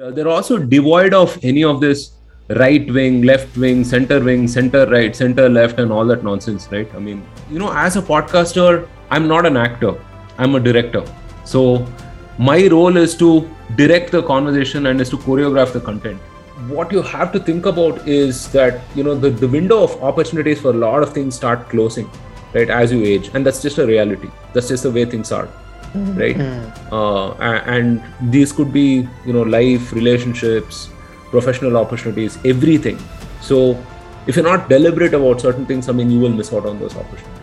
Uh, they're also devoid of any of this right wing, left wing, center wing, center right, center left, and all that nonsense, right? I mean, you know, as a podcaster, I'm not an actor, I'm a director. So my role is to direct the conversation and is to choreograph the content. What you have to think about is that, you know, the, the window of opportunities for a lot of things start closing, right, as you age. And that's just a reality. That's just the way things are right uh, a- and these could be you know life relationships professional opportunities everything so if you're not deliberate about certain things i mean you will miss out on those opportunities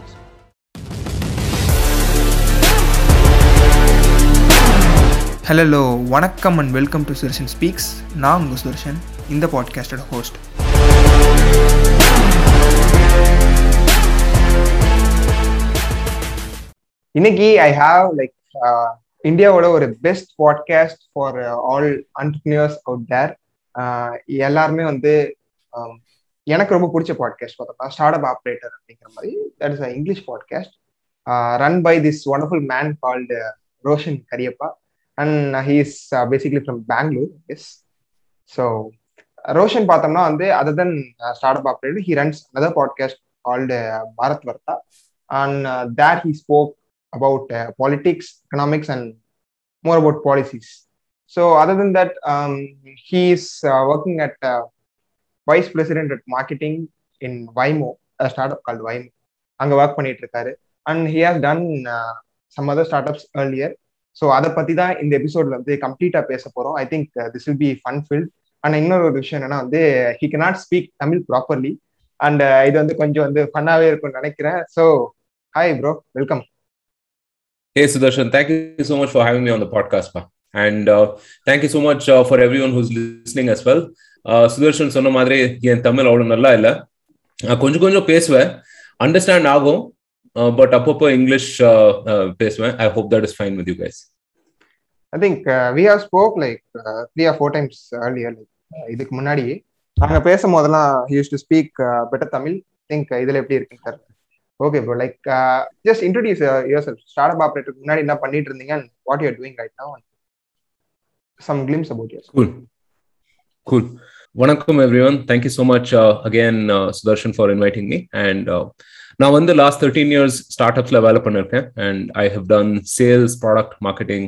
hello வணக்கம் and welcome to Sudarshan Speaks நான் உங்கள் சுதர்ஷன் இந்த பாட்காஸ்டோட host இன்னைக்கு I have like இந்தியாவோட ஒரு best podcast for all entrepreneurs out there எல்லாருமே வந்து எனக்கு ரொம்ப பிடிச்ச பாட்காஸ்ட் பார்த்தோம்னா ஸ்டார்ட் அப் ஆப்ரேட்டர் அப்படிங்கிற மாதிரி. That is English podcast run by this wonderful man called Roshan Kariappa and he is basically from Bangalore yes so Roshan பார்த்தோம்னா வந்து other than startup operator he runs other podcast called Bharat Varta and that he spoke about uh, politics, economics, and more about policies. So, other than that, um, he is uh, working at uh, vice president at marketing Waymo Waymo, அங்கே work பண்ணிட்டு இருக்காரு and he has done some other startups earlier so அதை பற்றி தான் இந்த எபிசோட்ல வந்து கம்ப்ளீட்டாக பேச போகிறோம் I think this will be fun filled and இன்னொரு ஒரு விஷயம் என்னன்னா வந்து he cannot speak Tamil properly and இது வந்து கொஞ்சம் வந்து ஃபன்னாகவே இருக்கும்னு நினைக்கிறேன். So hi bro welcome hey sudarshan thank you so much for having me on the podcast pa. and uh, thank you so much uh, for everyone who's listening as well. Uh, Sudarshan சொன்ன மாதிரி என் தமிழ் அவ்வளோ நல்லா இல்லை. கொஞ்சம் கொஞ்சம் பேசுவேன். Understand ஆகும். Uh, but அப்பப்போ இங்கிலீஷ் uh, uh, பேசுவேன். I hope that is fine with you guys I think we have spoke like three or four times earlier like இதுக்கு முன்னாடி. நாங்கள் பேசும் போதெல்லாம் use to speak better Tamil. Think இதுல எப்படி இருக்குன்னு sir okay bro like just introduce yourself start up ஆப்ரேட்டருக்கு முன்னாடி என்ன பண்ணிட்டு இருந்தீங்க and what you doing right now some glimpse about your cool cool வணக்கம் everyone thank you so much again Sudarshan for inviting me and நான் வந்து last thirteen years start அப்ஸ்ல வேலை பண்ணிருக்கேன் and I have done sales product marketing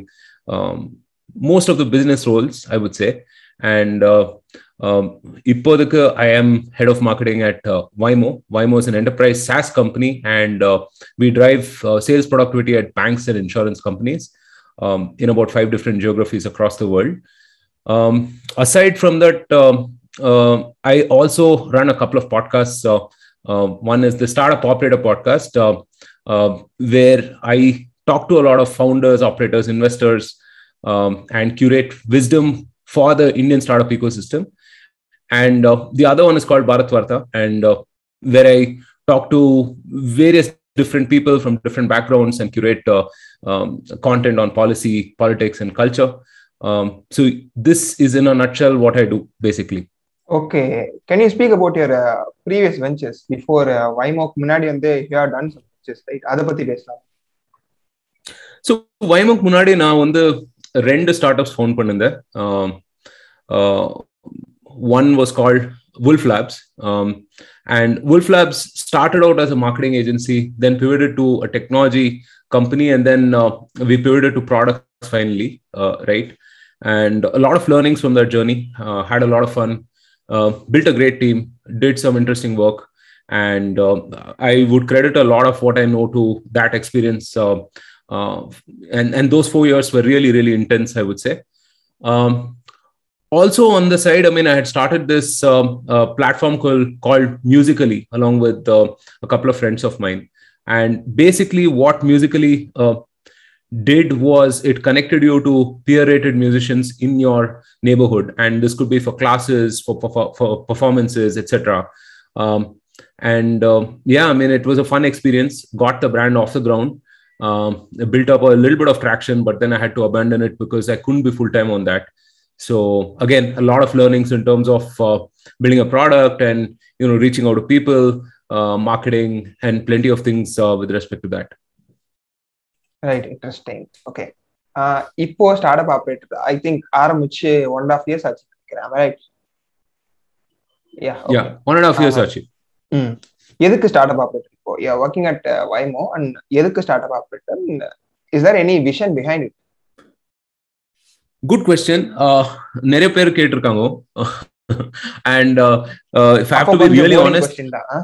most of the business Rolle's I would say and um, I am head of marketing at uh, Vymo. Vymo is an enterprise SaaS company, and uh, we drive uh, sales productivity at banks and insurance companies um, in about five different geographies across the world. Um, aside from that, uh, I also run a couple of podcasts. Uh, um, one is the Startup Operator podcast, uh, where I talk to a lot of founders, operators, investors, and curate wisdom for the Indian startup ecosystem. And uh, the other one is called Bharat Varta, and uh, where I talk to various different people from different backgrounds and curate uh, um, content on policy, politics, and culture. Um, so this is in a nutshell what I do basically. Okay can you speak about your previous ventures before வைமோக்கு முன்னாடி வந்து you have done some ventures right அதை பத்தி பேசலாம் so வைமோக்கு முன்னாடி நான் வந்து ரெண்டு start ups phone பண்ணிருந்தேன் one was called Wolf Labs. Um, and Wolf Labs started out as a marketing agency, then pivoted to a technology company, and then uh, we pivoted to products finally, uh, right? And a lot of learnings from that journey. Uh, had a lot of fun, uh, built a great team, did some interesting work. And uh, I would credit a lot of what I know to that experience. Uh, and, and those four years were really, really intense, I would say. Um, also on the side i mean i had started this um, uh, platform called, called musically along with uh, a couple of friends of mine. And basically what musically uh, did was it connected you to peer rated musicians in your neighborhood. And this could be for classes for, for, for performances etc um, and yeah i mean it was a fun experience. Got the brand off the ground. Um, built up a little bit of traction but then i had to abandon it because i couldn't be full time on that so again a lot of learnings in terms of uh, building a product and you know reaching out to people uh, marketing and plenty of things uh, with respect to that right interesting okay இப்போ start up operator I think ஆரம்பிச்சு one and half years ஆச்சு நினைக்கிறேன் right yeah yeah one and half years ஆஹா. ஆச்சு ம் எதுக்கு start அப் operator இப்போ யா working at வைமோ and எதுக்கு start up operator is there any vision behind it good question நிறைய பேர் கேட்டிருக்காங்க. And if have to be really honest question தான். ஆ?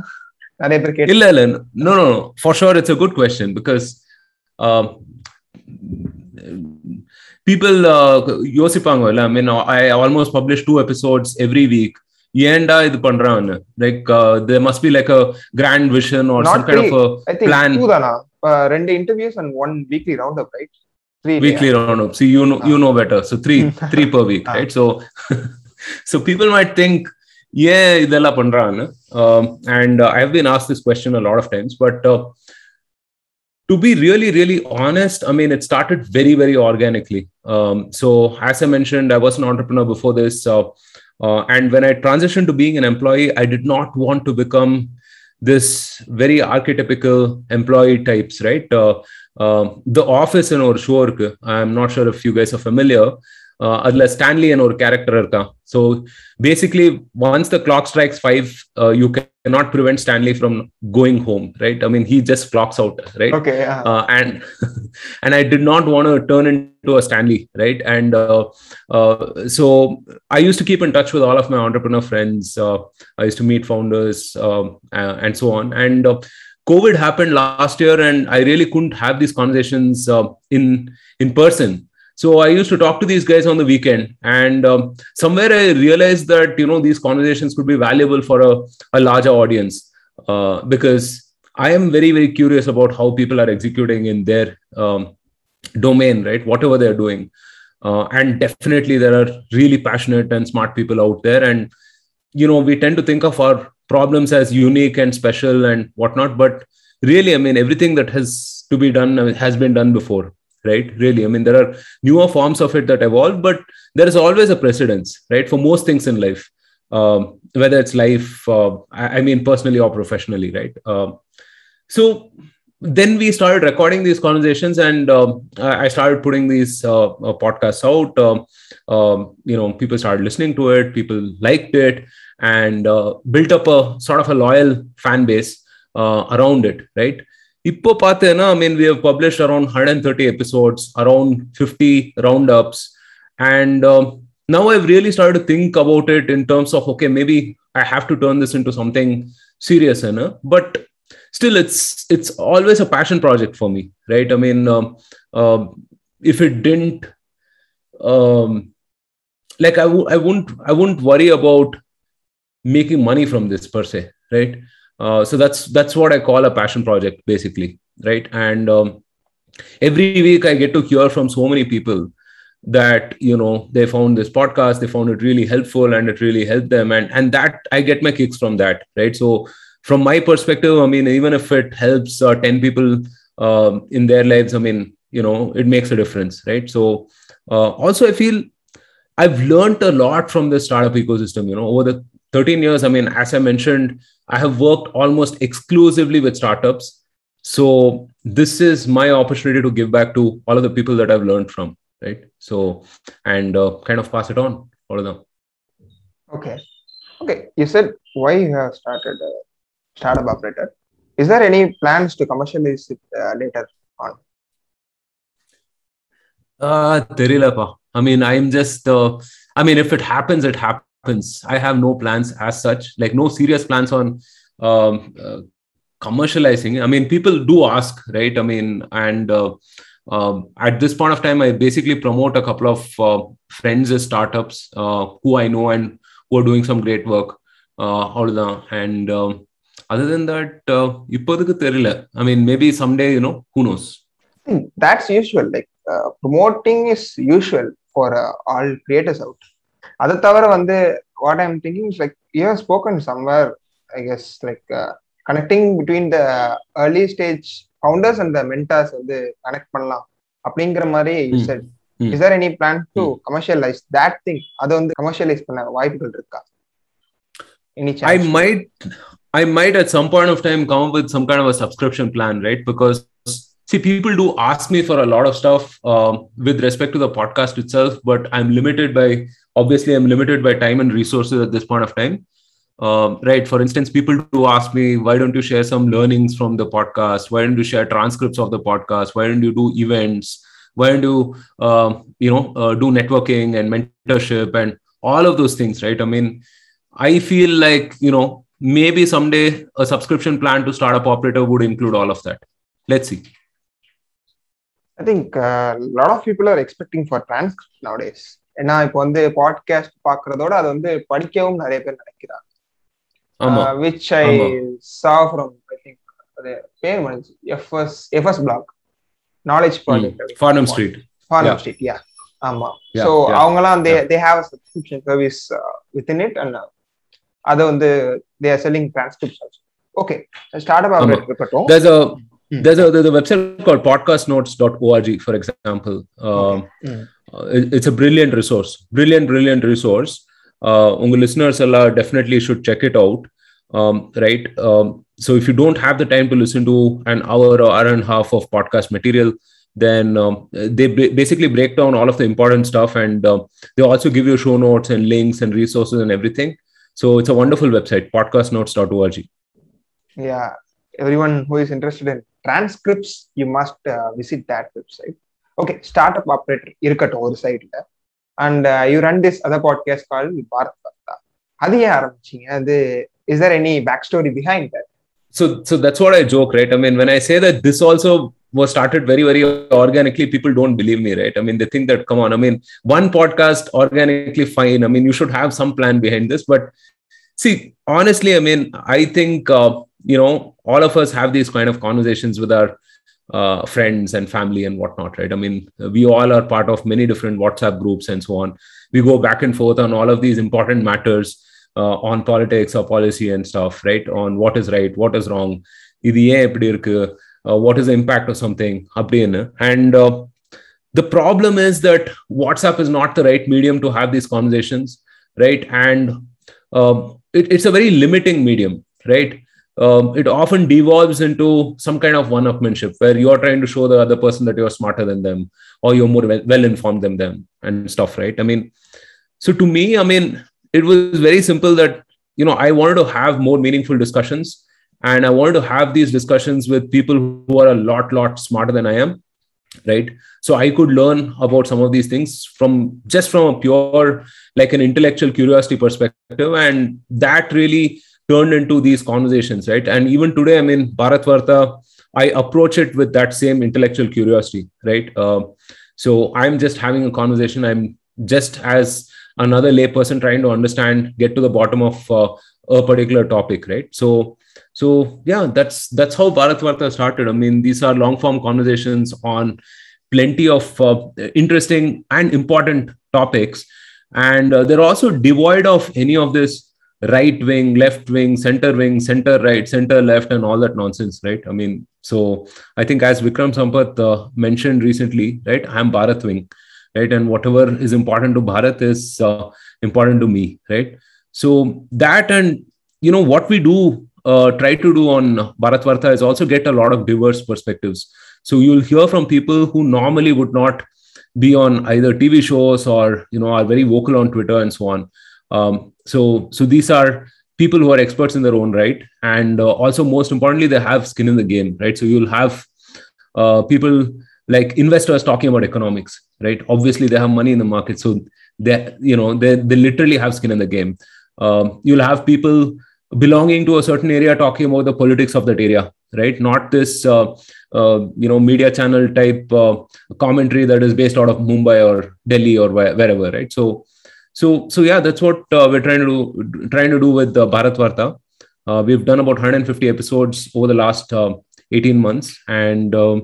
நிறைய பேர் கேட்டு இல்ல இல்ல. No no for sure it's a good question because people யோசிப்பாங்க இல்ல I mean I almost publish two episodes every week ஏன்டா இது பண்றான்னு? Like they must be like a grand vision or Not some kind of I think plan. Two தானா? இப்ப ரெண்டு interviews and one weekly roundup right three weekly roundup. See, you know, you know better. So three, three per week, Ah. right? So, so people might think, yeah, idella pandran. Um, and uh, I've been asked this question a lot of times, but uh, to be really, really honest, I mean, it started very, very organically. Um, so, as I mentioned, I was an entrepreneur before this. Uh, uh, and when I transitioned to being an employee, I did not want to become this very archetypical employee types, right? Uh, uh, the office in ஒரு show இருக்கு I am not sure if you guys are familiar அதுல Stanley என் ஒரு character இருக்கான் so basically once the clock strikes five you cannot prevent stanley from going home right i mean he just clocks out right okay uh, and and I did not want to turn into a Stanley, right? And uh, uh, so I used to keep in touch with all of my entrepreneur friends. Uh, I used to meet founders COVID happened last year, and I really couldn't have these conversations uh, in in person. So I used to talk to these guys on the weekend, and um, somewhere I realized that you know these conversations could be valuable for a, a larger audience uh, because I am very, very curious about how people are executing in their um, domain, right? Whatever they're doing. Uh, and definitely, there are really passionate and smart people out there. And, you know, we tend to think of our problems as unique and special and whatnot. But really, I mean, everything that has to be done uh, has been done before, right? Really. I mean, there are newer forms of it that evolve, but there is always a precedence, right? For most things in life. Um, whether it's life, uh, I, I mean, personally or professionally, right? Um, so then we started recording these conversations and um, I started putting these uh, uh, podcasts out Um, um, you know, people started listening to it, people liked it, and uh, built up a sort of a loyal fan base uh, around it, right? இப்போ பார்த்தேன்னா I mean, we have published around 130 episodes, around 50 roundups, and um, now I've really started to think about it in terms of okay, maybe I have to turn this into something serious, you know? but still it's it's always a passion project for me right i mean um, um, if it didn't um, like I w- I wouldn't i wouldn't worry about making money from this per se right? Uh, so that's that's what i call a passion project basically right? And um, every week i get to hear from so many people that you know they found this podcast they found it really helpful and it really helped them and and that i get my kicks from that right? So from my perspective i mean even if it helps uh, 10 people um, in their lives i mean you know it makes a difference right? So uh, also i feel i've learned a lot from the startup ecosystem you know over the 13 years i mean as i mentioned i have worked almost exclusively with startups so this is my opportunity to give back to all of the people that i've learned from right so and uh, kind of pass it on all of them Okay. Okay. You said why you have started a startup operator. Is there any plans to commercialize it uh, later on? Uh, தெரியலப்பா. I mean, I'm just, uh, I mean, if it happens, it happens. I have no plans as such, like no serious plans on um, uh, commercializing. I mean, people do ask, right? I mean, and uh, um, at this point of time, I basically promote a couple of uh, friends as startups uh, who I know and who are doing some great work. Uh, and um, other than that, uh, I mean, maybe someday, you know, who knows? Hmm, that's usual. Like promoting is usual for all creators out அதை தவிர வந்து what I'm thinking like you have spoken somewhere I guess like connecting between the early stage founders and the mentors வந்து connect பண்ணலாம் அப்படிங்கிற மாதிரி set is or any plan to commercialise that thing அதை வந்து commercialise பண்ண வாய்ப்புகள் இருக்கா? I might I might at some point of time come with some kind of subscription plan right because see people do ask me for a lot of stuff um, with respect to the podcast itself but i'm limited by obviously i'm limited by time and resources at this point of time. Um, right for instance people do ask me why don't you share some learnings from the podcast? Why don't you share transcripts of the podcast? Why don't you do events? Why don't you uh, you know uh, do networking and mentorship and all of those things right? I mean i feel like you know maybe someday a subscription plan to startup operator would include all of that. Let's see I think lot of people are expecting for transcript nowadays ஏன்னா இப்போ வந்து podcast பாக்குறதோட அது வந்து படிக்கவும் நிறைய பேர் நினைக்கிறாங்க. Which I. Saw from I think அது பேர் மனிச்சு FS FS blog knowledge project street. Farm Yeah. Street ya ஆமா. Yeah, அவங்கலாம் they. They have a subscription service within it and அதை வந்து they are selling transcription okay start up ஆமா. இருக்கட்டும். There's a Hmm. there's a there's a website called podcastnotes.org for example. Um, Mm. uh, it- it's a brilliant resource brilliant brilliant resource. Uh unga listeners allah definitely should check it out. Um, right? Um, so if you don't have the time to listen to an hour or hour and a half of podcast material then um, they ba- basically break down all of the important stuff and uh, they also give you show notes and links and resources and everything. So it's a wonderful website podcastnotes.org yeah everyone who is interested in transcripts you must uh, visit that website okay startup operator இருக்கட்டும் ஒரு சைட்ல and you run this other podcast கால் பாரத் வார்த்தா அது ஏன் ஆரம்பிச்சீங்க அது is there any back story behind that so so that's what i joke right i mean when i say that this also was started very very organically people don't believe me right i mean they think that come on i mean one podcast organically fine i mean you should have some plan behind this but see honestly i mean i think uh, you know all of us have these kind of conversations with our uh, friends and family and whatnot, right? I mean, we all are part of many different WhatsApp groups and so on. We go back and forth on all of these important matters uh, on politics or policy and stuff, right? On what is right, what is wrong, uh, what is the impact of something, and uh, the problem is that WhatsApp is not the right medium to have these conversations, right? And uh, it, it's a very limiting medium, right? Um, it often devolves into some kind of one-upmanship where you're trying to show the other person that you're smarter than them or you're more well informed than them and stuff, right? I mean, so to me, I mean, it was very simple that you know i wanted to have more meaningful discussions and i wanted to have these discussions with people who are a lot lot smarter than i am right so i could learn about some of these things from just from a pure like an intellectual curiosity perspective and that really turned into these conversations right? And even today i mean bharat varta i approach it with that same intellectual curiosity right? Uh, so i'm just having a conversation. I'm just as another layperson trying to understand get to the bottom of uh, a particular topic right? So so yeah that's that's how bharat varta started. I mean these are long form conversations on plenty of uh, interesting and important topics. And uh, they're also devoid of any of this right wing left wing center wing center right center left and all that nonsense right? I mean so i think as vikram sampath uh, mentioned recently right i'm bharat wing right? And whatever is important to bharat is uh, important to me right? So that and you know what we do uh, try to do on bharat varta is also get a lot of diverse perspectives. So you'll hear from people who normally would not be on either tv shows or you know are very vocal on twitter and so on. Um, so so these are people who are experts in their own right. And uh, also most importantly they have skin in the game right? So you'll have uh, people like investors talking about economics right? Obviously they have money in the market. So they you know they, they literally have skin in the game. Um, you'll have people belonging to a certain area talking about the politics of that area right? Not this uh, uh, you know media channel type uh, commentary that is based out of mumbai or delhi or where, wherever right? So so so yeah that's what uh, we're trying to do trying to do with uh, bharat varta uh, we've done about 150 episodes over the last uh, 18 months and um,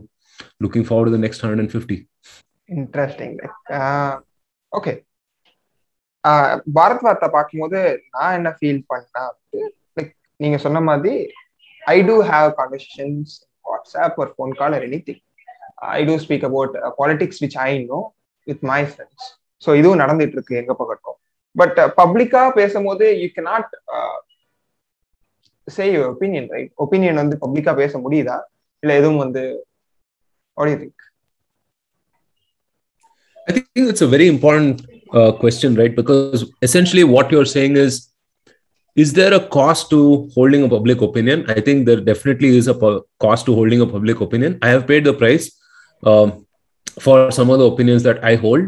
looking forward to the next 150 interesting okay Bharat வார்த்தா பார்க்கும்போது நான் என்ன feel பண்ணேன் like நீங்க சொன்ன மாதிரி I do have conversations WhatsApp ஒரு phone call or any thing I do speak about politics which I know with my friends so இதுவும் நடந்துட்டு இருக்கு எங்க பக்கட்டும் பட் பப்ளிக்கா பேசும்போது you can not say opinion right opinion வந்து பப்ளிக்கா பேச முடியுதா இல்ல எதுவும் வந்து what do you think I think it's a very important uh, question, right? Because essentially, what you're saying is, is there a cost to holding a public opinion? I think there definitely is a pu- cost to holding a public opinion. I have paid the price um, for some of the opinions that I hold,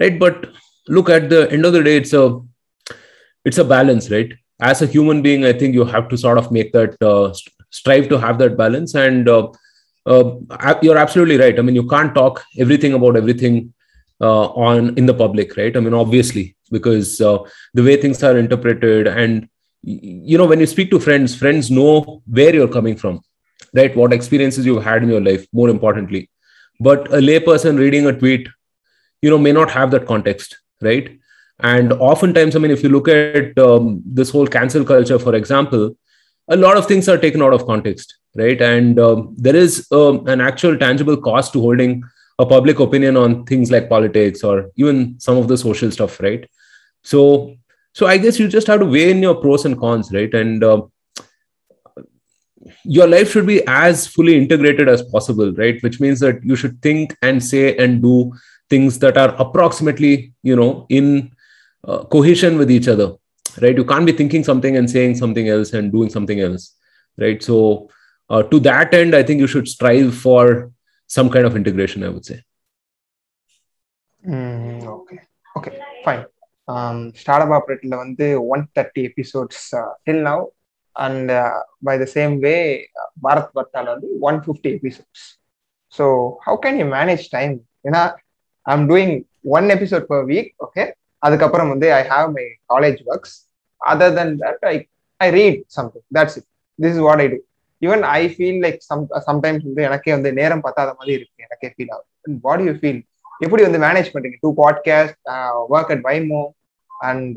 right? But look, at the end of the day, it's a it's a balance, right? As a human being, I think you have to sort of make that uh, strive to have that balance, and uh, uh, you're absolutely right. I mean, you can't talk everything about everything uh, on in the public right i mean obviously because uh, the way things are interpreted and you know when you speak to friends friends know where you're coming from right what experiences you've had in your life more importantly but a layperson reading a tweet you know may not have that context right? And oftentimes i mean if you look at um, this whole cancel culture for example a lot of things are taken out of context right? And um, there is um, an actual tangible cost to holding a public opinion on things like politics or even some of the social stuff right? So so i guess you just have to weigh in your pros and cons right? And uh, your life should be as fully integrated as possible right? Which means that you should think and say and do things that are approximately you know in uh, cohesion with each other right you can't be thinking something and saying something else and doing something else right so uh, to that end i think you should strive for some kind of integration i would say mm, okay okay fine um, startup operator வந்து one thirty episodes till now and by the same way Bharat பத்தால் வந்து one fifty episodes so how can you manage time ஏன்னா I am doing one episode per week okay அதுக்கப்புறம் வந்து I have my college works other then that I I read something that's it this is what I do even I feel like some sometimes வந்து எனக்கே வந்து நேரம் பத்தாத மாதிரி இருக்கு. எனக்கே feel ஆகுது. வாட் யூ ஃபீல் எப்படி வந்து மேனேஜ் பண்றீங்க? Two podcast work at Waymo and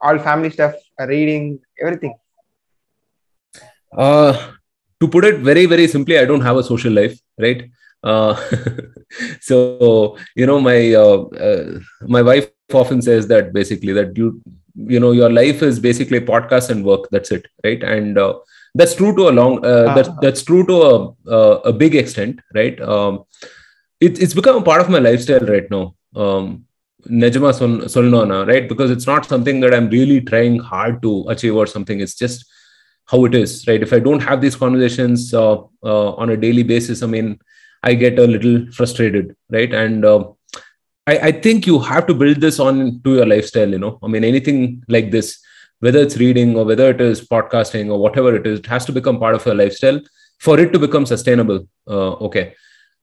all family stuff reading everything to put it very very simply i don't have a social life right uh, so you know my uh, uh, my wife often says that basically that you you know your life is basically podcast and work. That's it right? And uh, that's true to a long uh, that's that's true to a, uh, a big extent right? Um, it, it's become a part of my lifestyle right now. Um nejama solnona right? Because it's not something that i'm really trying hard to achieve or something. It's just how it is right? If i don't have these conversations uh, uh, on a daily basis i mean i get a little frustrated right? And uh, I, I think you have to build this on to your lifestyle you know? I mean anything like this whether it's reading or whether it is podcasting or whatever it is it has to become part of your lifestyle for it to become sustainable uh, okay?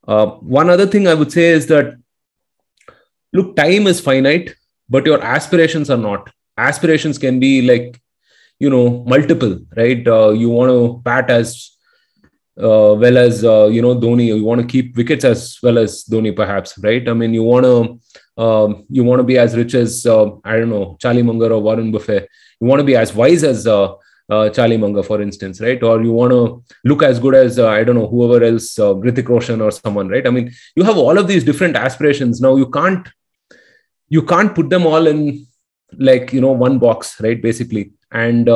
Uh, one other thing i would say is that look time is finite but your aspirations are not. Aspirations can be like you know multiple right? Uh, you want to bat as uh, well as uh, you know Dhoni. You want to keep wickets as well as Dhoni, perhaps, right? I mean, you want to um, you want to be as rich as uh, I don't know Charlie Munger or Warren Buffett. You want to be as wise as uh, uh, Charlie Munger, for instance, right? Or you want to look as good as I don't know whoever else, uh, Hrithik Roshan or someone, right? I mean, you have all of these different aspirations. Now you can't you can't put them all in like you know one box, right? Basically, and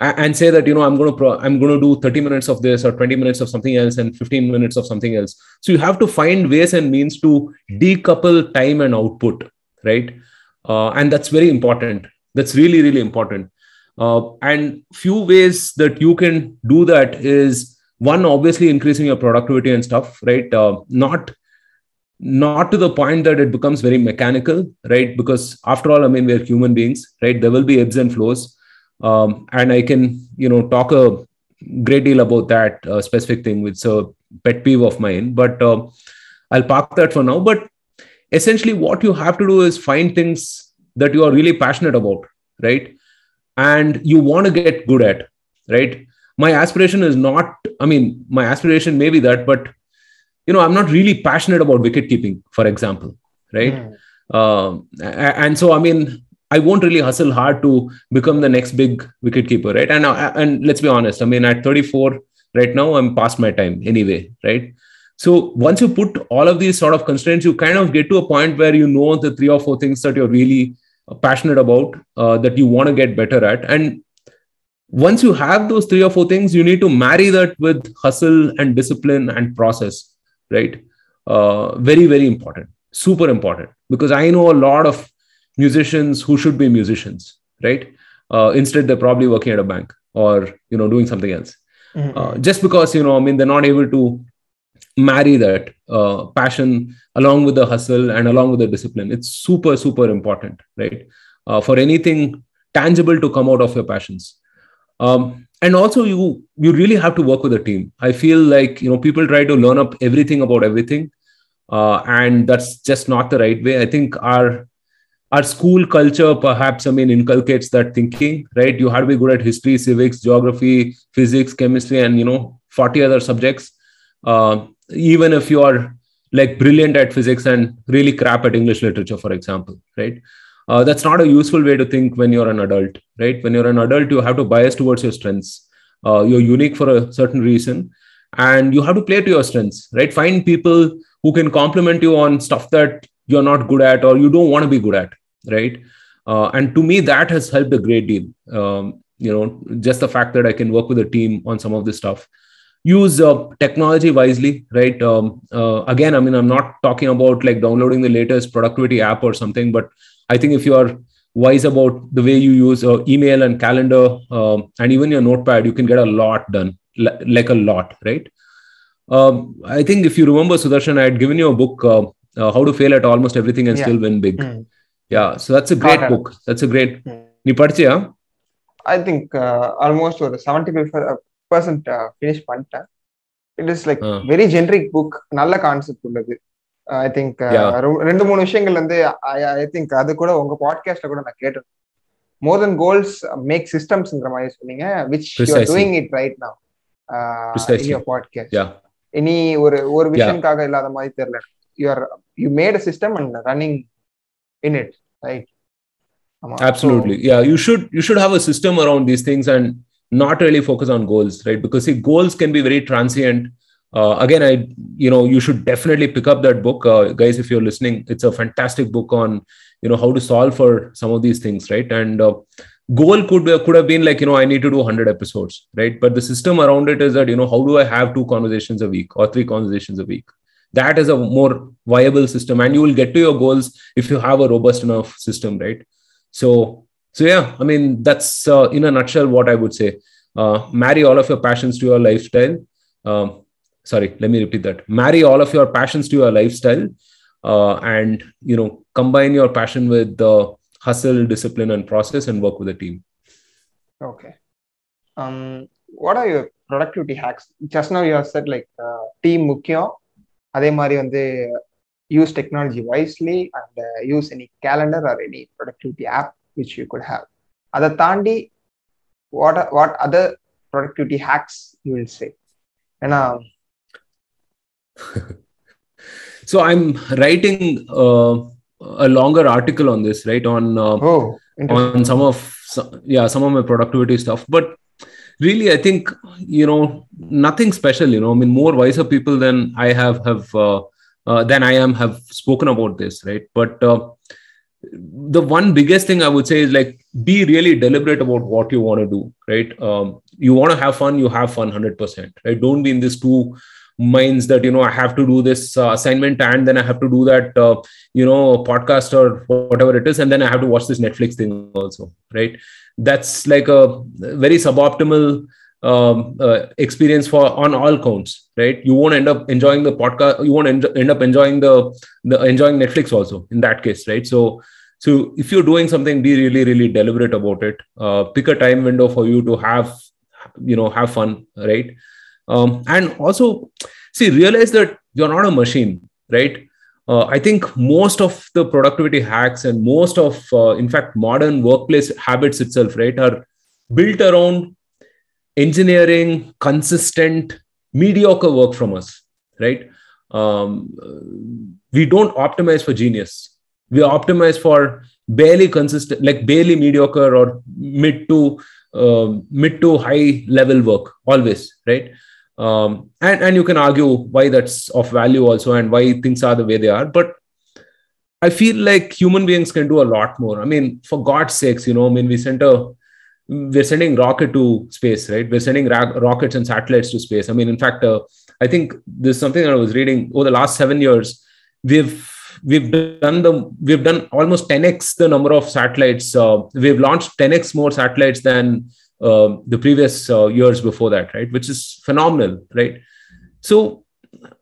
and say that you know i'm going to pro- i'm going to do 30 minutes of this or 20 minutes of something else and 15 minutes of something else. So you have to find ways and means to decouple time and output right? Uh, and that's very important. That's really really important. Uh, and few ways that you can do that is one obviously increasing your productivity and stuff right? Uh, not not to the point that it becomes very mechanical right? Because after all i mean we're human beings right? There will be ebbs and flows um, and I can you know talk a great deal about that uh, specific thing, which is a pet peeve of mine. But uh, I'll park that for now. But essentially, what you have to do is find things that you are really passionate about, right? And you want to get good at, right? My aspiration is not. I mean, my aspiration may be that, but you know, I'm not really passionate about wicket keeping, for example, right? Mm. Um, and so, I mean, I won't really hustle hard to become the next big wicket keeper, right? And uh, and let's be honest. I mean, at 34 right now, I'm past my time anyway, right? So once you put all of these sort of constraints, you kind of get to a point where you know the three or four things that you're really passionate about, uh, that you want to get better at, and once you have those three or four things, you need to marry that with hustle and discipline and process, right? Uh, very, very important, super important. Because I know a lot of musicians who should be musicians, right? Uh, instead, they're probably working at a bank or you know doing something else. Mm-hmm. Uh, just because you know, I mean, they're not able to marry that uh, passion along with the hustle and along with the discipline. It's super, super important, right? Uh, for anything tangible to come out of your passions. Um, and also you you really have to work with a team i feel like you know people try to learn up everything about everything uh, and that's just not the right way i think our our school culture perhaps i mean inculcates that thinking right? You have to be good at history civics geography physics chemistry and you know 40 other subjects. Uh, even if you are like brilliant at physics and really crap at english literature for example right? Uh, that's not a useful way to think when you're an adult right? When you're an adult you have to bias towards your strengths. Uh, you're unique for a certain reason and you have to play to your strengths right? Find people who can compliment you on stuff that you're not good at or you don't want to be good at right? Uh, and to me that has helped a great deal. Um, you know just the fact that i can work with a team on some of this stuff. Use uh, technology wisely right? Um, uh, again i mean i'm not talking about like downloading the latest productivity app or something but i think if you are wise about the way you use uh, email and calendar um, and even your notepad you can get a lot done like a lot right? Um, i think if you remember sudarshan i had given you a book uh, uh, how to fail at almost everything and Yeah. still win big Mm. yeah so that's a great Got it. book that's a great Mm. நீ படிச்சியா I think almost ஒரு seventy five percent finish பண்ணிட்டேன் it is like. Very generic book நல்ல concept உள்ளது I think Yeah. ரெண்டு மூணு விஷயங்கள் வந்து ஐ திங்க் அது கூட உங்க பாட்காஸ்ட்ல கூட நான் கேட்டேன் மோர் தென் கோல்ஸ் மேக் சிஸ்டம்ஸ்ங்கிற மாதிரி சொன்னீங்க which you are. Doing it right now podcast Yeah. இனி ஒரு ஒரு விஷயம்காக இல்லாத மாதிரி தெரியல you are you made a system and running in it right? Absolutely so, yeah you should you should have a system around these things and not really focus on goals right? Because see goals can be very transient. Uh, again i you know you should definitely pick up that book. Uh, guys if you're listening it's a fantastic book on you know how to solve for some of these things right? And uh, goal could be, could have been like you know i need to do 100 episodes right? But the system around it is that you know how do i have two conversations a week or three conversations a week? that is a more viable system and you will get to your goals if you have a robust enough system right? So so yeah i mean that's uh, in a nutshell what i would say. Uh, marry all of your passions to your lifestyle. Um, sorry let me repeat that. Marry all of your passions to your lifestyle uh, and you know combine your passion with the hustle discipline and process and work with a team. Okay. Um what are your productivity hacks? Just now you have said like uh, team mukhya அதே மாதிரி வந்து use technology wisely and use any calendar or any productivity app which you could have அதை தாண்டி what what other productivity hacks you will say ஏன்னா so i'm writing uh, a longer article on this right on uh, O on some of some, yeah some of my productivity stuff but really i think you know nothing special you know. I mean more wiser people than i have have uh, uh, than i am have spoken about this right? But uh, the one biggest thing i would say is like be really deliberate about what you want to do right? Um, you want to have fun you have fun 100% right? Don't be in this two minds that you know i have to do this uh, assignment and then i have to do that uh, you know podcast or whatever it is and then i have to watch this netflix thing also right? That's like a very suboptimal um, uh, experience for on all counts right? You won't end up enjoying the podcast you won't en- end up enjoying the the enjoying netflix also in that case right? So so if you're doing something be really really deliberate about it. Uh, pick a time window for you to have you know have fun right um, and also see realize that you're not a machine right? Uh, i think most of the productivity hacks and most of uh, in fact modern workplace habits itself right are built around engineering consistent mediocre work from us right? Um, we don't optimize for genius. We optimize for barely consistent like barely mediocre or mid to uh, mid to high level work always right um, and and you can argue why that's of value also and why things are the way they are but i feel like human beings can do a lot more i mean for god's sakes you know i mean we sent a we're sending rocket to space right we're sending ra- rockets and satellites to space i mean in fact uh, I think there's something that I was reading over the last seven years. We've we've done the we've done almost 10x the number of satellites. Uh, we've launched 10x more satellites than uh, the previous uh, years before that, right? Which is phenomenal, right? So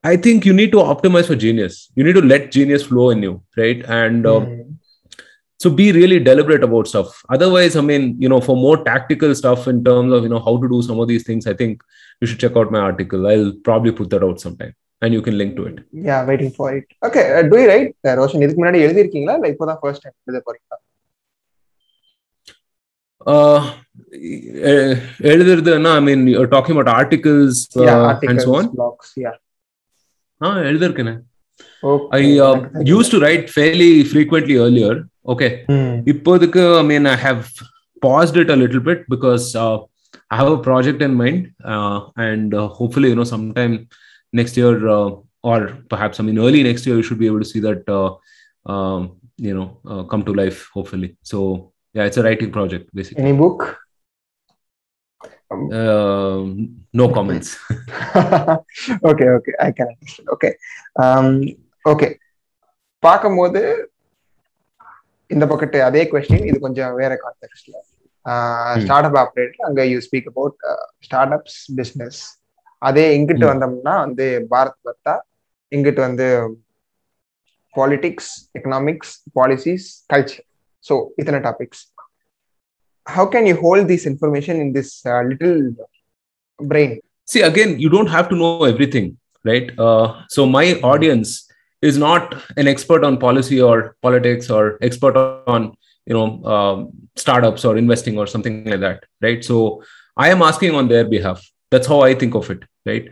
I think you need to optimize for genius. You need to let genius flow in you, right? And mm. so be really deliberate about stuff. Otherwise, I mean, you know, for more tactical stuff in terms of you know how to do some of these things, I think you should check out my article. I'll probably put that out sometime. and you can link to it. Yeah, waiting for it. Okay, uh, do you write? Uh, Roshan இதுக்கு முன்னாடி எழுதி இருக்கீங்களா இல்ல இப்போதான் first time எழுத போறீங்களா uh, rather than I mean, you're talking about articles, uh, yeah, articles and so on. Blogs, yeah. Ah, elder can I? Okay. I uh, used to write fairly frequently earlier. Okay. Mm. I mean, I have paused it a little bit because uh, I have a project in mind, uh, and uh, hopefully, you know, sometime next year uh, or perhaps I mean early next year, you should be able to see that uh, um, you know uh, come to life. Hopefully, so yeah, it's a writing project basically. any book? Uh, no comments. okay okay i can understand. Okay um okay. பார்க்கும்போது இந்த பக்கத்து அதே question இது கொஞ்சம் வேற கான்டெக்ட்ல start up operate அங்க you speak about startups business அதே இங்கிட்டு. வந்தோம்னா வந்து பாரத் பத்தா இங்கிட்டு வந்து politics economics policies culture so itana topics. How can you hold this information in this uh, little brain? See again you don't have to know everything right? Uh, so my audience is not an expert on policy or politics or expert on you know um, startups or investing or something like that right? So i am asking on their behalf. That's how i think of it right?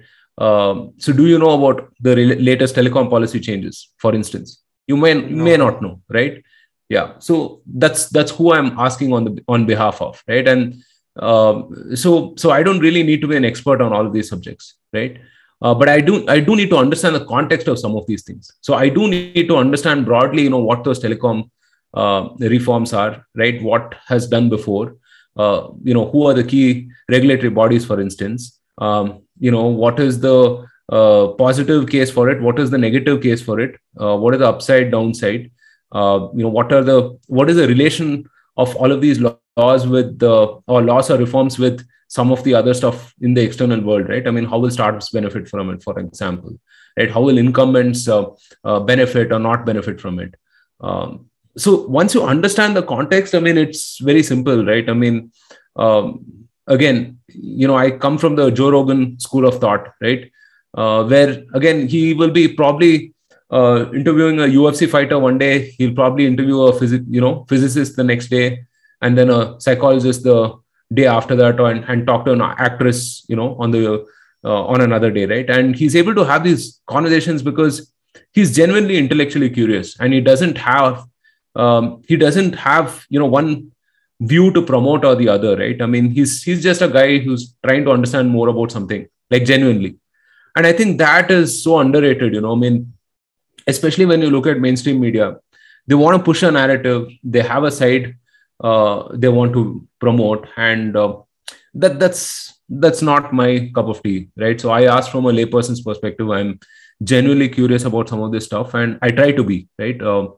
Um, so do you know about the re- latest telecom policy changes for instance? You may no. may not know right? Yeah. So that's that's who i'm asking on the on behalf of right? And um, so so i don't really need to be an expert on all of these subjects right? Uh, but i do i do need to understand the context of some of these things. So i do need to understand broadly you know what those telecom uh, reforms are right? What has done before? Uh, you know who are the key regulatory bodies for instance? Um, you know what is the uh, positive case for it? What is the negative case for it? Uh, what is the upside downside uh, you know what are the what is the relation of all of these laws with the or laws or reforms with some of the other stuff in the external world right? I mean how will startups benefit from it for example right? How will incumbents uh, uh, benefit or not benefit from it? Um, so once you understand the context i mean it's very simple right? I mean um, again you know i come from the joe rogan school of thought right? Uh, where again he will be probably uh, interviewing a ufc fighter one day he'll probably interview a physic you know physicist the next day and then a psychologist the day after that and, and talk to an actress you know on the uh, on another day right? And he's able to have these conversations because he's genuinely intellectually curious and he doesn't have um, he doesn't have you know one view to promote or the other right? I mean he's he's just a guy who's trying to understand more about something like genuinely. And i think that is so underrated you know i mean especially when you look at mainstream media they want to push a narrative they have a side uh, they want to promote and uh, that that's that's not my cup of tea right? So i ask from a layperson's perspective i'm genuinely curious about some of this stuff and i try to be right? Uh,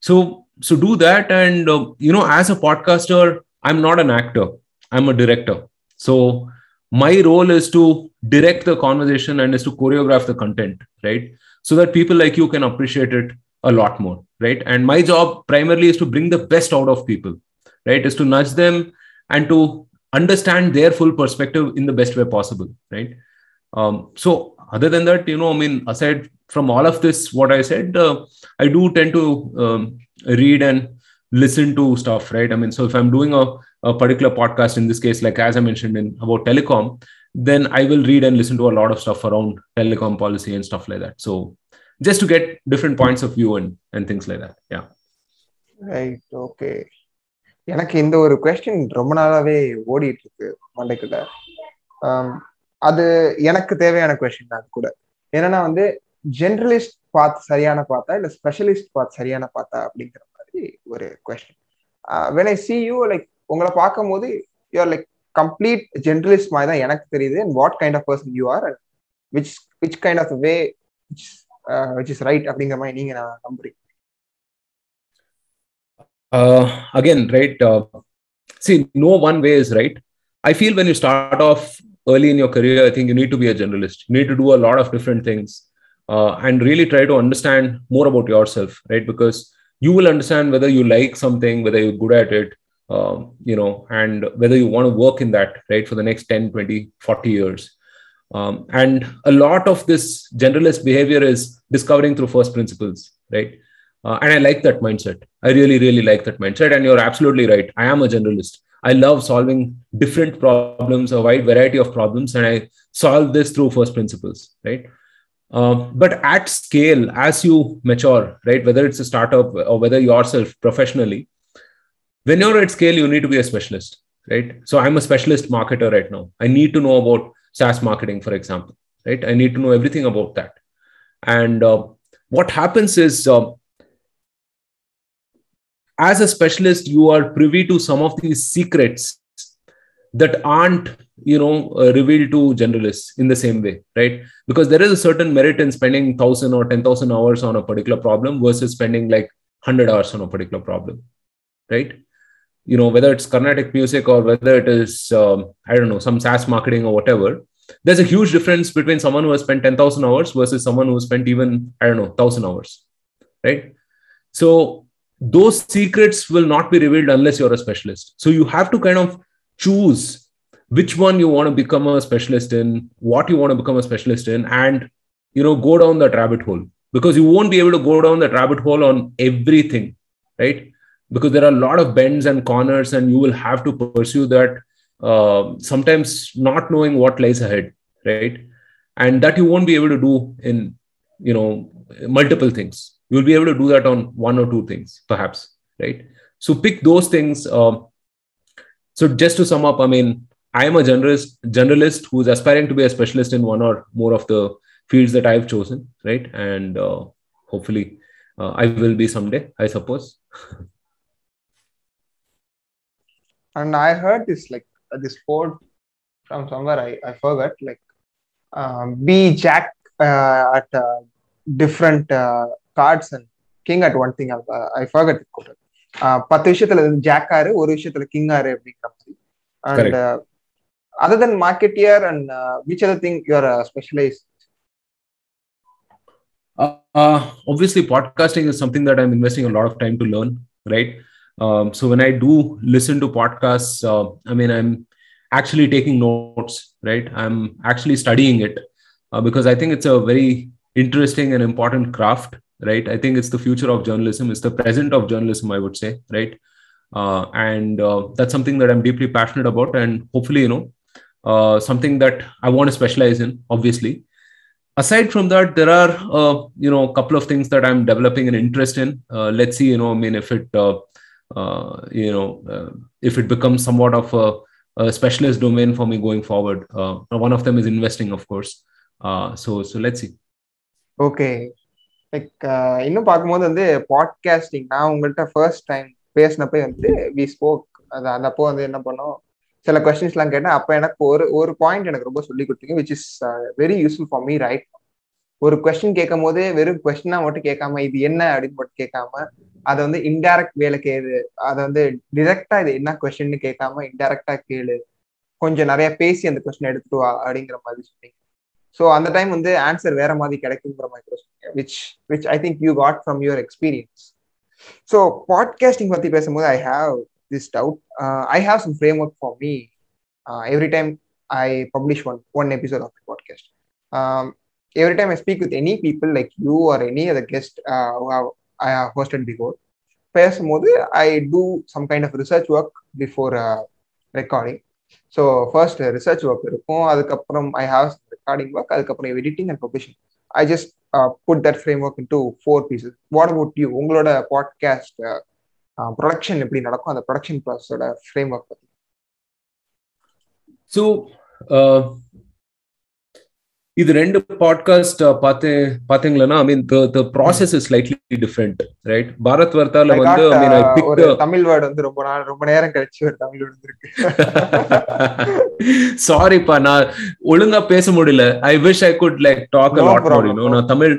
so so do that and uh, you know as a podcaster i'm not an actor i'm a director. So my role is to direct the conversation and is to choreograph the content right so that people like you can appreciate it a lot more right? And my job primarily is to bring the best out of people right? Is to nudge them and to understand their full perspective in the best way possible right? Um, so other than that you know i mean aside from all of this what i said uh, i do tend to um, read and listen to stuff right? I mean so if i'm doing a, a particular podcast in this case like as i mentioned in about telecom then i will read and listen to a lot of stuff around telecom policy and stuff like that. So just to get different points of view and and things like that. Yeah. Right okay எனக்கு இந்த ஒரு question ரொம்ப நாளாவே ஓடிட்டு இருக்கு மண்டைக்குள்ள um, அது எனக்கு தேவையான கொஸ்டின் அது கூட. என்னன்னா வந்து ஜென்ரலிஸ்ட் பாத் சரியான பார்த்தா இல்ல ஸ்பெஷலிஸ்ட் பாத் சரியான பார்த்தா அப்படிங்கிற மாதிரி ஒரு question when I see you like உங்களை பார்க்கும் போது you are like complete generalist மாதிரி தான் எனக்கு தெரியுது and what kind of person you are which which kind of way which is right அப்படிங்கிற மாதிரி நீங்க நான் நம்புறீங்க uh, again right uh, see no one way is right i feel when you start off early in your career i think you need to be a generalist you need to do a lot of different things uh, and really try to understand more about yourself right because you will understand whether you like something whether you're good at it um, you know and whether you want to work in that right for the next 10 20 40 years um, and a lot of this generalist behavior is discovering through first principles right uh, and I like that mindset. I really, really like that mindset. And you're absolutely right. I am a generalist. I love solving different problems, a wide variety of problems, and I solve this through first principles, right? Um, but at scale, as you mature, right, whether it's a startup or whether yourself professionally, when you're at scale, you need to be a specialist, right? So I'm a specialist marketer right now. I need to know about SaaS marketing, for example, right? I need to know everything about that. And uh, what happens is uh, as a specialist you are privy to some of these secrets that aren't you know uh, revealed to generalists in the same way right because there is a certain merit in spending 1000 or 10000 hours on a particular problem versus spending like 100 hours on a particular problem right you know whether it's carnatic music or whether it is um, i don't know some saas marketing or whatever there's a huge difference between someone who has spent 10000 hours versus someone who has spent even i don't know 1000 hours right so those secrets will not be revealed unless you're a specialist. So you have to kind of choose which one you want to become a specialist in, what you want to become a specialist in, and you know, go down that rabbit hole because you won't be able to go down that rabbit hole on everything, right? Because there are a lot of bends and corners, and you will have to pursue that. Uh, sometimes not knowing what lies ahead, right? And that you won't be able to do in you know multiple things you'll be able to do that on one or two things perhaps right so pick those things um, so just to sum up i mean i am a generalist generalist who's aspiring to be a specialist in one or more of the fields that i've chosen right and uh, hopefully uh, i will be someday i suppose and i heard this like uh, this quote from somewhere i, I forgot like um, be jack uh, at uh, different uh, cards and king at one thing I forgot it பத்து விஷயத்துல jack ஆறு ஒரு விஷயத்துல king ஆறு அப்படிங்கிற மாதிரி and other then மார்க்கெட்டியர் and which other thing you are specialise Uh, obviously, podcasting is something that I'm investing a lot of time to learn, right? Um, so when I do listen to podcasts, uh, I mean, I'm actually taking notes, right? I'm actually studying it uh, because I think it's a very interesting and important craft right? I think it's the future of journalism. It's the present of journalism i would say right? Uh, and uh, that's something that i'm deeply passionate about and hopefully you know uh, something that i want to specialize in obviously. Aside from that there are uh, you know a couple of things that i'm developing an interest in. Uh, let's see you know i mean if it uh, Uh, you know uh, if it becomes somewhat of a, a, specialist domain for me going forward uh, one of them is investing of course. So so let's see. Okay. Like இன்னும் பார்க்கும்போது வந்து podcasting நான் உங்கள்கிட்ட first time பேசினப்போ வந்து we spoke அது அந்த அப்போ வந்து என்ன பண்ணோம்? சில கொஸ்டின்ஸ்லாம் கேட்டேன். அப்போ எனக்கு ஒரு ஒரு பாயிண்ட் எனக்கு ரொம்ப சொல்லி கொடுத்தீங்க which is very useful for me right ஒரு கொஸ்டின் கேட்கும் போது வெறும் கொஸ்டினா மட்டும் கேட்காம இது என்ன அப்படின்னு மட்டும் கேட்காம அதை வந்து இன்டைரக்ட் வேலை கேளு. அதை வந்து டிரெக்டா இது என்ன கொஸ்டின்னு கேட்காம இன்டைரக்டா கேளு. கொஞ்சம் நிறைய பேசி அந்த கொஸ்டின் எடுத்துட்டு வா அப்படிங்கிற மாதிரி சொன்னீங்க. ஸோ அந்த டைம் வந்து ஆன்சர் வேற மாதிரி கிடைக்குங்கிற மாதிரி which which I think you got from your experience so podcasting பத்தி பேசும்போது I have this doubt I have some framework for me every time I publish one one episode of podcast every time I speak with any people like you or any other guest uh, who have, I have hosted before, பேசும்போது I do some kind of research work before recording so first research work இருக்கும். அதுக்கப்புறம் I have recording work அதுக்கப்புறம் editing and publishing I just put that framework into four pieces what about you உங்களோட podcast production uh, uh, எப்படி நடக்கும்? அந்த production ப்ராசஸோட framework பற்றி so இது ரெண்டு பாட்காஸ்ட் பார்த்து பாத்தீங்களா I mean the process is slightly different right Bharat வர்த்தால வந்து ஐ மீன் ஐ பிக் ஒரு தமிழ் வேர்ட் வந்து ரொம்ப நாள் ரொம்ப நேரம் கழிச்சு ஒரு தமிழ் வேர்ட் இருக்கு சாரிப்பா நான் ஒழுங்கா பேச முடியல. I wish I could like talk a lot more you know நான் தமிழ்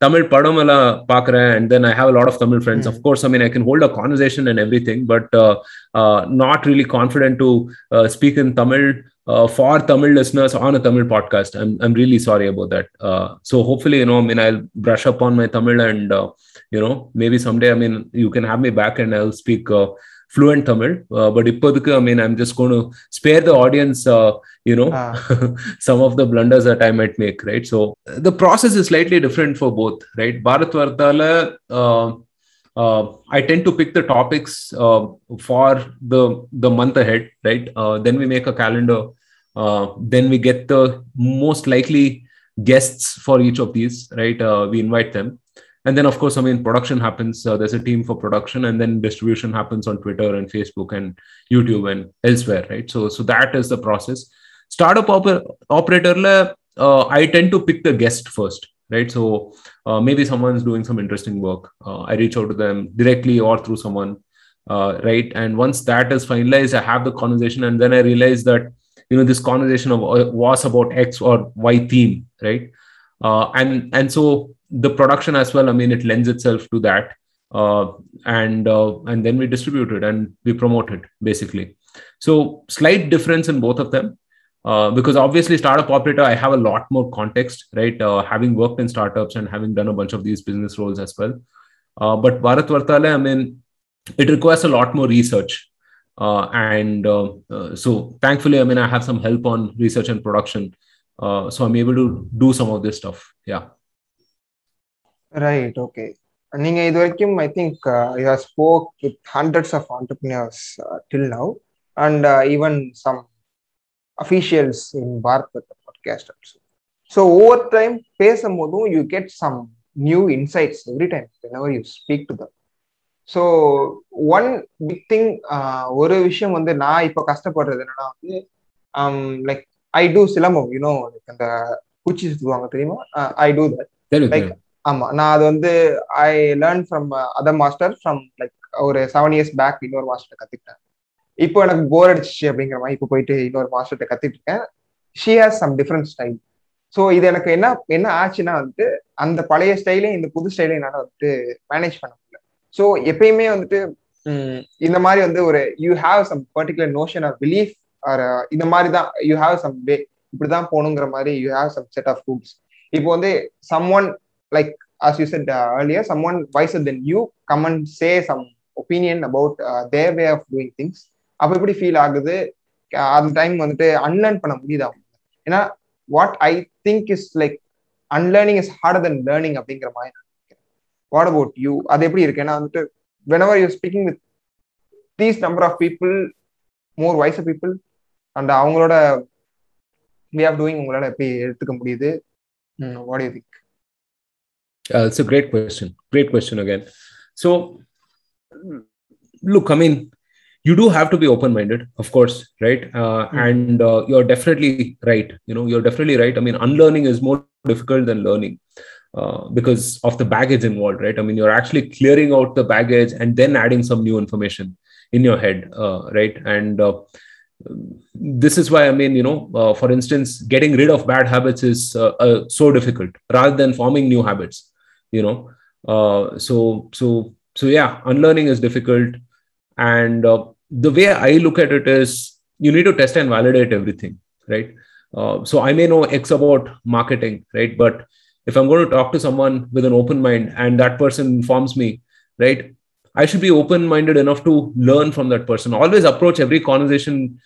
தமிழ் படம் எல்லாம் பாக்குறேன் and then I have lot of Tamil friends of course I mean I can hold a conversation and everything but not really confident to speak in Tamil uh, for Tamil listeners on a Tamil podcast. I'm I'm really sorry about that. Uh, so hopefully, you know, I mean, I'll brush up on my Tamil, and uh, you know, maybe someday, I mean, you can have me back, and I'll speak uh, fluent Tamil. Uh, but ippadukku, I mean, I'm just going to spare the audience, uh, you know, ah. some of the blunders that I might make, right? So the process is slightly different for both, right? Bharat Vartala. Uh, I tend to pick the topics uh, for the the month ahead, right? Uh, then we make a calendar uh, then we get the most likely guests for each of these, right? Uh, we invite them, and then of course, I mean, production happens. Uh, there's a team for production, and then distribution happens on Twitter and Facebook and YouTube and elsewhere, right? So, so that is the process. Startup oper- operator, uh, I tend to pick the guest first, right? So uh, maybe someone's doing some interesting work. Uh, I reach out to them directly or through someone, uh, right? And once that is finalized, I have the conversation, and then I realize that you know this conversation of, uh, was about X or Y theme, right? Uh, and and so the production as well. I mean, it lends itself to that, uh, and uh, and then we distribute it and we promote it basically. So slight difference in both of them. Uh, because obviously startup operator i have a lot more context right uh, having worked in startups and having done a bunch of these business roles as well but bharat vartale i mean it requires a lot more research uh, and uh, uh, so thankfully i mean i have some help on research and production uh, so i'm able to do some of this stuff yeah right okay நீங்க இது வரைக்கும் I think you spoke with hundreds of entrepreneurs till now and even some officials in Bharat with podcast also so over time பேசும்போதும் you get some new insights every time when you speak to them so one big thing ஒரு விஷயம் வந்து நான் இப்போ கஷ்டப்படுறது என்னன்னா வந்து like I do silambam you know like அந்த பூச்சி சுத்துவாங்க தெரியுமா? I do that me. ஆமா நான் அது வந்து I learn from other master from like ஒரு செவன் இயர்ஸ் பேக் இன்னொரு மாஸ்டர் கத்துக்கிட்டேன். இப்போ எனக்கு போர் அடிச்சிச்சு அப்படிங்கிற மாதிரி இப்போ போயிட்டு இன்னொரு மாஸ்டர்கிட்ட கத்துட்டு இருக்கேன் she has some different style so இது எனக்கு என்ன என்ன ஆச்சுன்னா வந்துட்டு அந்த பழைய ஸ்டைலையும் இந்த புது ஸ்டைலையும் என்னால் வந்துட்டு மேனேஜ் பண்ண ஸோ எப்பயுமே வந்துட்டு இந்த மாதிரி வந்து ஒரு you have some particular notion of belief or இந்த மாதிரி தான் யூ ஹாவ் சம் வே இப்படிதான் போகணுங்கிற மாதிரி you have some set of rules இப்போ வந்து someone like as you said uh, earlier, someone wiser than you come and say some opinion about uh, their way of doing things. அப்ப எப்படி feel ஆகுது? அஹ் அந்த time வந்துட்டு unlearn பண்ண முடியுதா? ஏன்னா what I think is like unlearning is harder then learning அப்படிங்கிற மாதிரி. வாட் அபவுட் யூ அது எப்படி இருக்கு ஏன்னா வந்துட்டு whenever you speaking with these number of people more wise people and அவங்களோட வே ஆஃப் டூயிங் உங்களால எப்படி எடுத்துக்க முடியுது what you think Uh, it's a great question. Great question again. So, look, I mean, you do have to be open-minded, of course, right? Uh, And uh, you're definitely right. You know, you're definitely right. I mean, unlearning is more difficult than learning uh, because of the baggage involved, right? I mean, you're actually clearing out the baggage and then adding some new information in your head, uh, right? And uh, this is why I mean, you know, uh, for instance, getting rid of bad habits is uh, so difficult rather than forming new habits you know so so so yeah unlearning is difficult and the way i look at it is you need to test and validate everything right so i may know x about marketing right but if i'm going to talk to someone with an open mind and that person informs me right i should be open minded enough to learn from that person. Always approach every conversation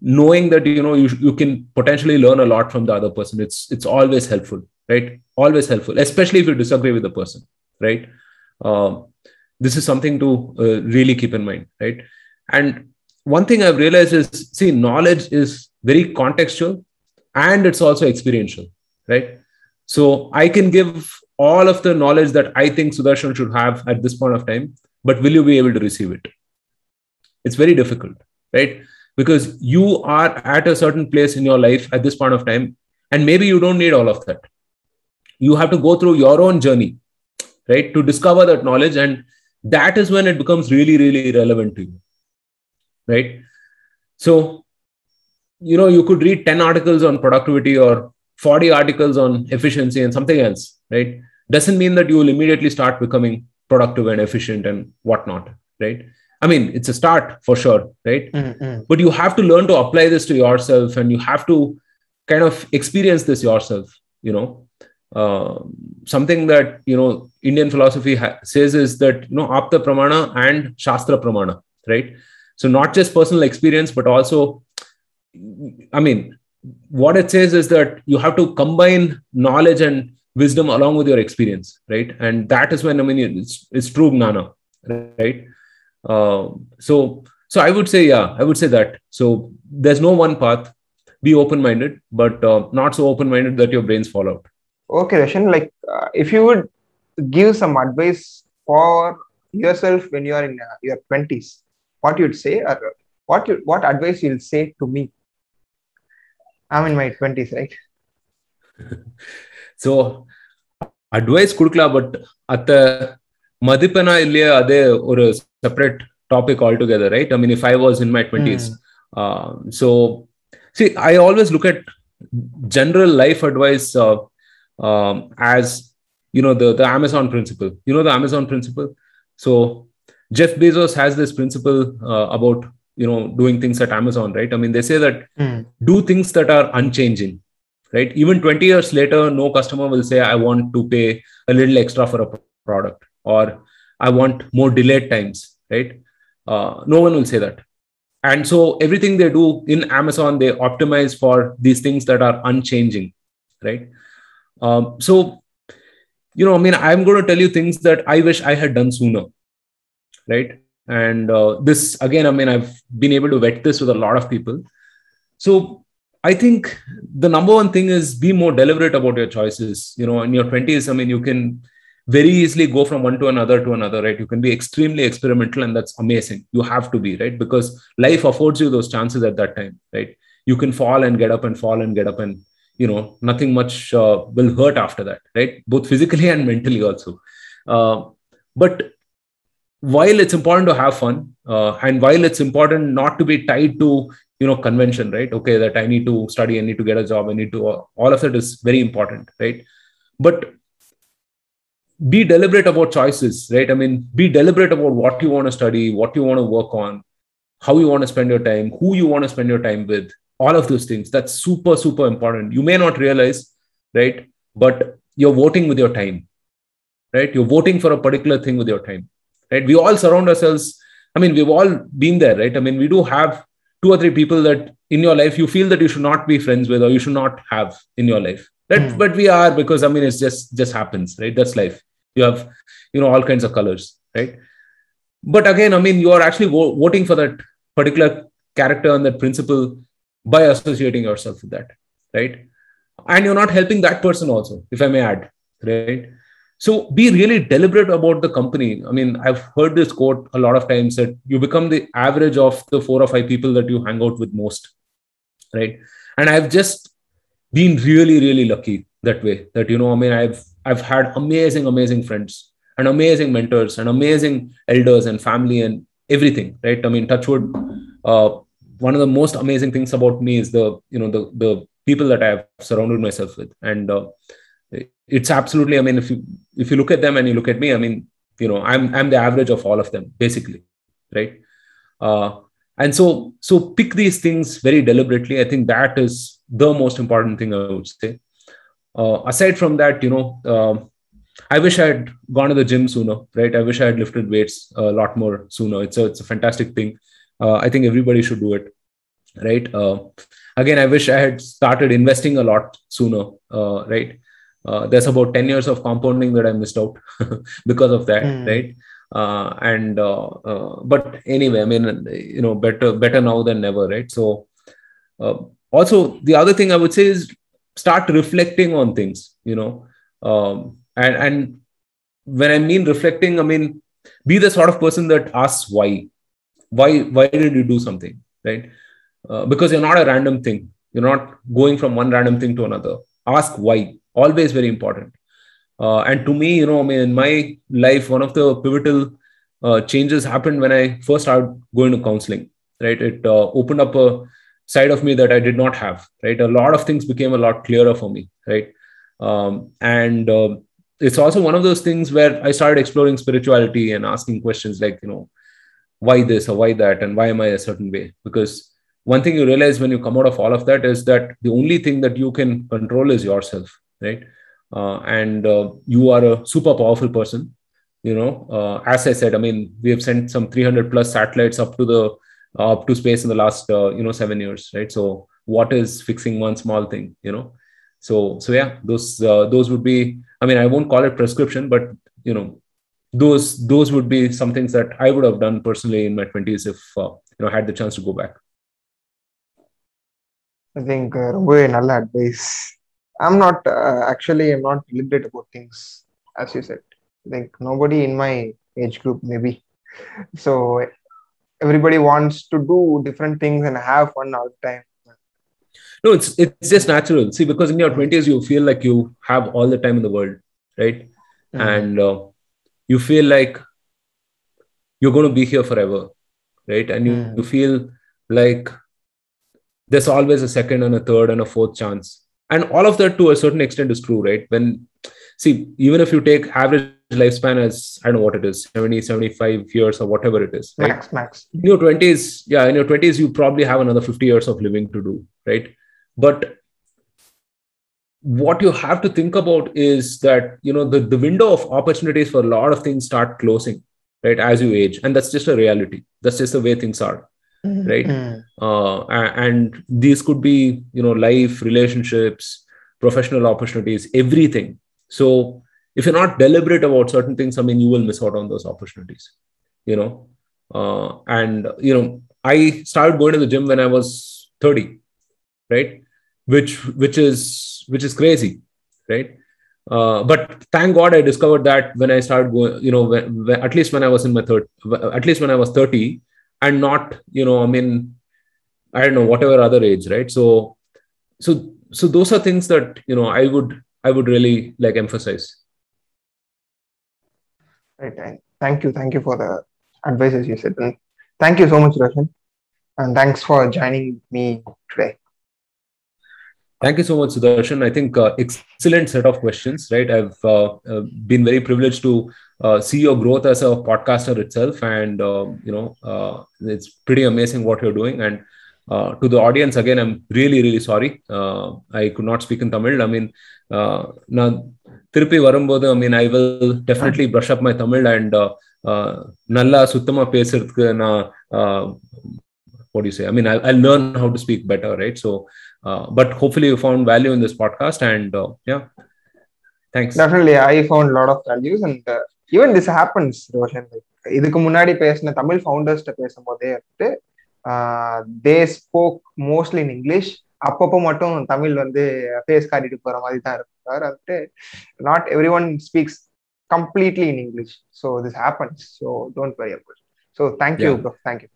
knowing that you know you, you can potentially learn a lot from the other person. It's it's always helpful right? Always helpful especially if you disagree with the person right? Um, this is something to uh, really keep in mind right? And one thing i've realized is see knowledge is very contextual and it's also experiential right so i can give all of the knowledge that i think sudarshan should have at this point of time but will you be able to receive it? It's very difficult right? Because you are at a certain place in your life at this point of time and maybe you don't need all of that. You have to go through your own journey right to discover that knowledge and that is when it becomes really really relevant to you right? So you know you could read 10 articles on productivity or 40 articles on efficiency and something else right? Doesn't mean that you will immediately start becoming productive and efficient and whatnot right? I mean it's a start for sure right? Mm-hmm. but you have to learn to apply this to yourself and you have to kind of experience this yourself you know? Uh, something that you know indian philosophy ha- says is that you know apta pramana and shastra pramana right? So not just personal experience but also i mean what it says is that you have to combine knowledge and wisdom along with your experience right? And that is when i mean it's, it's true gnana right? Uh, so so i would say yeah i would say that. So there's no one path. Be open minded but uh, not so open minded that your brains fall out. Okay, Roshan, like uh, if you would give some advice for yourself when you are in uh, your 20s, what you'd say or what you, what advice you'll say to me? I'm in my 20s, right? So advice கொடுக்கலாம் but அத்த மதிப்பெனா இல்லையா அதே ஒரு separate topic all together right I mean if I was in my twenties so see I always look at general life advice uh, um, as you know the the amazon principle you know the amazon principle so jeff bezos has this principle about you know doing things at amazon right? I mean they say that do things that are unchanging right? Even 20 years later no customer will say i want to pay a little extra for a product or i want more delayed times right? Uh, no one will say that. And so everything they do in amazon they optimize for these things that are unchanging right? Um, so you know i mean i'm going to tell you things that i wish i had done sooner right and uh, this again i mean i've been able to vet this with a lot of people. So i think the number one thing is be more deliberate about your choices. You know in your 20s i mean you can very easily go from one to another to another right? You can be extremely experimental and that's amazing. You have to be right? Because life affords you those chances at that time right? You can fall and get up and fall and get up and you know nothing much uh, will hurt after that right? Both physically and mentally also. Uh, but while it's important to have fun uh, and while it's important not to be tied to you know convention right? Okay that i need to study i need to get a job i need to all of that is very important right? But be deliberate about choices right? I mean be deliberate about what you want to study what you want to work on how you want to spend your time who you want to spend your time with all of those things. That's super super important. You may not realize right? But you're voting with your time right? You're voting for a particular thing with your time right? We all surround ourselves. I mean we've all been there right? I mean we do have two or three people that in your life you feel that you should not be friends with or you should not have in your life. That Hmm. but we are because i mean it's just just happens right? That's life. You have you know all kinds of colors right? But again i mean you are actually vo- voting for that particular character and that principle by associating yourself with that right? And you're not helping that person also if i may add right so be really deliberate about the company. I mean i've heard this quote a lot of times that you become the average of the four or five people that you hang out with most right? And i've just been really really lucky that way that you know i mean i've i've had amazing amazing friends and amazing mentors and amazing elders and family and everything right? I mean touchwood uh, one of the most amazing things about me is the you know the the people that i've surrounded myself with. And uh, it's absolutely i mean if you if you look at them and you look at me i mean you know i'm i'm the average of all of them basically right? Uh, and so so pick these things very deliberately. I think that is the most important thing i would say. Uh, aside from that you know um, i wish i had gone to the gym sooner right? I wish i had lifted weights a lot more sooner. It's a it's a fantastic thing. Uh, i think everybody should do it right? Uh, again i wish i had started investing a lot sooner uh, right uh, there's about 10 years of compounding that i missed out because of that Hmm. right? Uh, and uh, uh, but anyway i mean you know better better now than never right? So uh, also the other thing i would say is start reflecting on things you know? Um, and and when i mean reflecting i mean be the sort of person that asks why. Why why did you do something right? Uh, because you're not a random thing. You're not going from one random thing to another. Ask why always very important. Uh, and to me you know i mean in my life one of the pivotal uh, changes happened when i first started going to counseling right? It uh, opened up a side of me that i did not have right? A lot of things became a lot clearer for me right? Um, and uh, it's also one of those things where i started exploring spirituality and asking questions like you know why this or why that and why am i a certain way? Because one thing you realize when you come out of all of that is that the only thing that you can control is yourself right uh, and uh, you are a super powerful person you know uh, as i said i mean we have sent some 300 plus satellites up to the up to space in the last uh, you know 7 years right so what is fixing one small thing you know so so yeah those uh, those would be i mean i won't call it prescription but you know those those would be some things that i would have done personally in my 20s if uh, you know had the chance to go back I think uh, ரொம்பவே நல்ல advice. I'm not uh, actually I'm not deliberate about things as you said. Like nobody in my age group maybe. So everybody wants to do different things and have fun all the time. no it's it's just natural see because in your 20s you feel like you have all the time in the world right and uh, you feel like you're going to be here forever right and you, Mm. you feel like there's always a second and a third and a fourth chance and all of that to a certain extent is true right? When see even if you take average lifespan as i don't know what it is 70 75 years or whatever it is right? Max, max. in your 20s yeah in your 20s you probably have another 50 years of living to do right? But what you have to think about is that you know the, the window of opportunities for a lot of things start closing right as you age. And that's just a reality. That's just the way things are right? Mm. uh, and these could be you know life relationships professional opportunities everything. So if you're not deliberate about certain things i mean you will miss out on those opportunities you know? Uh, and you know i started going to the gym when i was 30 right? Which which is which is crazy right? Uh, but thank god i discovered that when i started going you know when, when, at least when i was in my third at least when i was 30 and not you know i mean i don't know whatever other age right so so so those are things that you know i would i would really like emphasize Right. And thank you. Thank you for the advices you said. And thank you so much, Roshan. And thanks for joining me today. Thank you so much, Sudarshan. I think uh, excellent set of questions, right? I've uh, uh, been very privileged to uh, see your growth as a podcaster itself, and um, you know, uh, it's pretty amazing what you're doing. And uh, to the audience, again, I'm really, really sorry. Uh, I could not speak in Tamil. I mean, uh, நான் திருப்பி வரும்போது I mean I will definitely brush up my Tamil and நல்லா சுத்தமா பேசுறதுக்கு நான் what do you say? I mean, I'll, I'll learn how to speak better, right? So, uh, but hopefully you found value in this podcast, and uh, yeah, thanks. Definitely, I found a lot of values and uh, even this happens, Roshan. Like, இதுக்கு முன்னாடி பேசின தமிழ் ஃபவுண்டர்ஸ்ட்ட பேசும்போதே வந்துட்டு they spoke mostly in English அப்பப்போ மட்டும் தமிழ் வந்து face காட்டிட்டு போற மாதிரி தான் இருக்கும் தவிர வந்துட்டு not everyone speaks completely in English so this happens so don't worry about so thank you. Bro thank you